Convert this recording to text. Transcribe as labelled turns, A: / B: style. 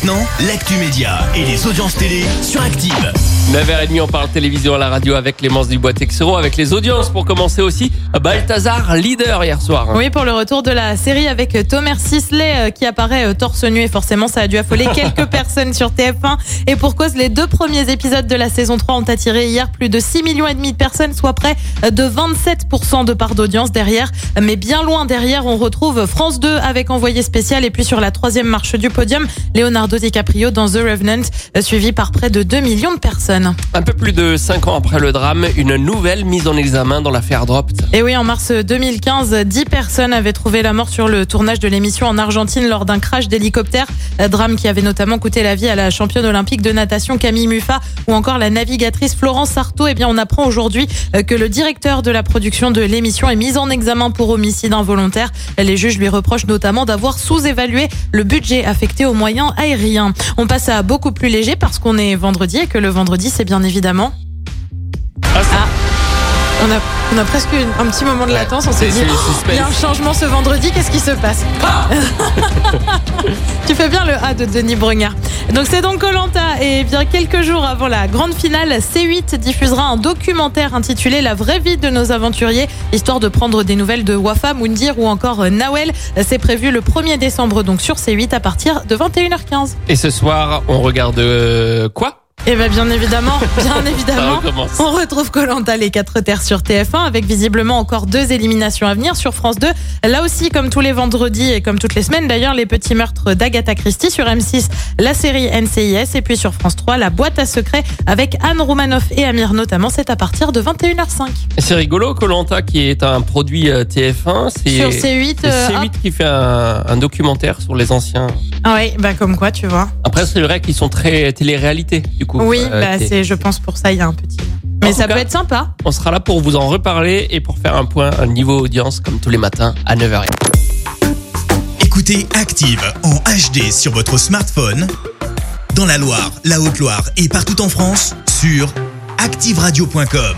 A: Maintenant, l'actu média et les audiences télé sur Active.
B: 9h30, on parle télévision à la radio avec Clémence Dubois-Texero, avec les audiences pour commencer aussi. Balthazar, leader hier soir.
C: Oui, pour le retour de la série avec euh, Thomas Sisley euh, qui apparaît euh, torse nu et forcément ça a dû affoler quelques personnes sur TF1 et pour cause les deux premiers épisodes de la saison 3 ont attiré hier plus de 6 millions et demi de personnes soit près de 27% de part d'audience derrière mais bien loin derrière on retrouve France 2 avec envoyé spécial et puis sur la troisième marche du podium Leonardo DiCaprio dans The Revenant suivi par près de 2 millions de personnes.
B: Un peu plus de 5 ans après le drame, une nouvelle mise en examen dans l'affaire Dropt.
C: Et oui, en mars 2015, 10 personnes avaient trouvé la mort sur le tournage de l'émission en Argentine lors d'un crash d'hélicoptère. Drame qui avait notamment coûté la vie à la championne olympique de natation Camille Muffat ou encore la navigatrice Florence Sarto. Eh bien, on apprend aujourd'hui que le directeur de la production de l'émission est mis en examen pour homicide involontaire. Les juges lui reprochent notamment d'avoir sous-évalué le budget affecté aux moyens aériens. On passe à beaucoup plus léger parce qu'on est vendredi et que le vendredi, c'est bien évidemment ah, on a, on a presque un petit moment de latence. On s'est dit, Oh, il y a un changement ce vendredi, qu'est-ce qui se passe Tu fais bien le A de Denis Brognard. Donc c'est donc Colanta et bien quelques jours avant la grande finale, C8 diffusera un documentaire intitulé La vraie vie de nos aventuriers, histoire de prendre des nouvelles de Wafa, Moundir ou encore euh, Nawel. C'est prévu le 1er décembre donc sur C8 à partir de 21h15.
B: Et ce soir, on regarde euh, quoi?
C: Et bien bien évidemment, bien évidemment. On retrouve Colanta les quatre terres sur TF1 avec visiblement encore deux éliminations à venir sur France 2. Là aussi, comme tous les vendredis et comme toutes les semaines d'ailleurs, les petits meurtres d'Agatha Christie sur M6, la série NCIS et puis sur France 3, la boîte à secrets avec Anne Roumanoff et Amir notamment. C'est à partir de 21h05.
B: Et C'est rigolo, Colanta qui est un produit euh, TF1. C'est
C: Sur C8,
B: c'est
C: euh,
B: C8 qui fait un, un documentaire sur les anciens.
C: ah ouais, bah comme quoi, tu vois.
B: Après, c'est vrai qu'ils sont très télé-réalité, du coup.
C: Oui,
B: Euh,
C: bah c'est, je pense pour ça, il y a un petit. Mais
B: En
C: ça peut
B: cas-
C: être sympa.
B: On sera là pour vous en reparler et pour faire un point, un niveau audience, comme tous les matins à 9h.
A: Écoutez Active en HD sur votre smartphone, dans la Loire, la Haute-Loire et partout en France, sur activeradio.com.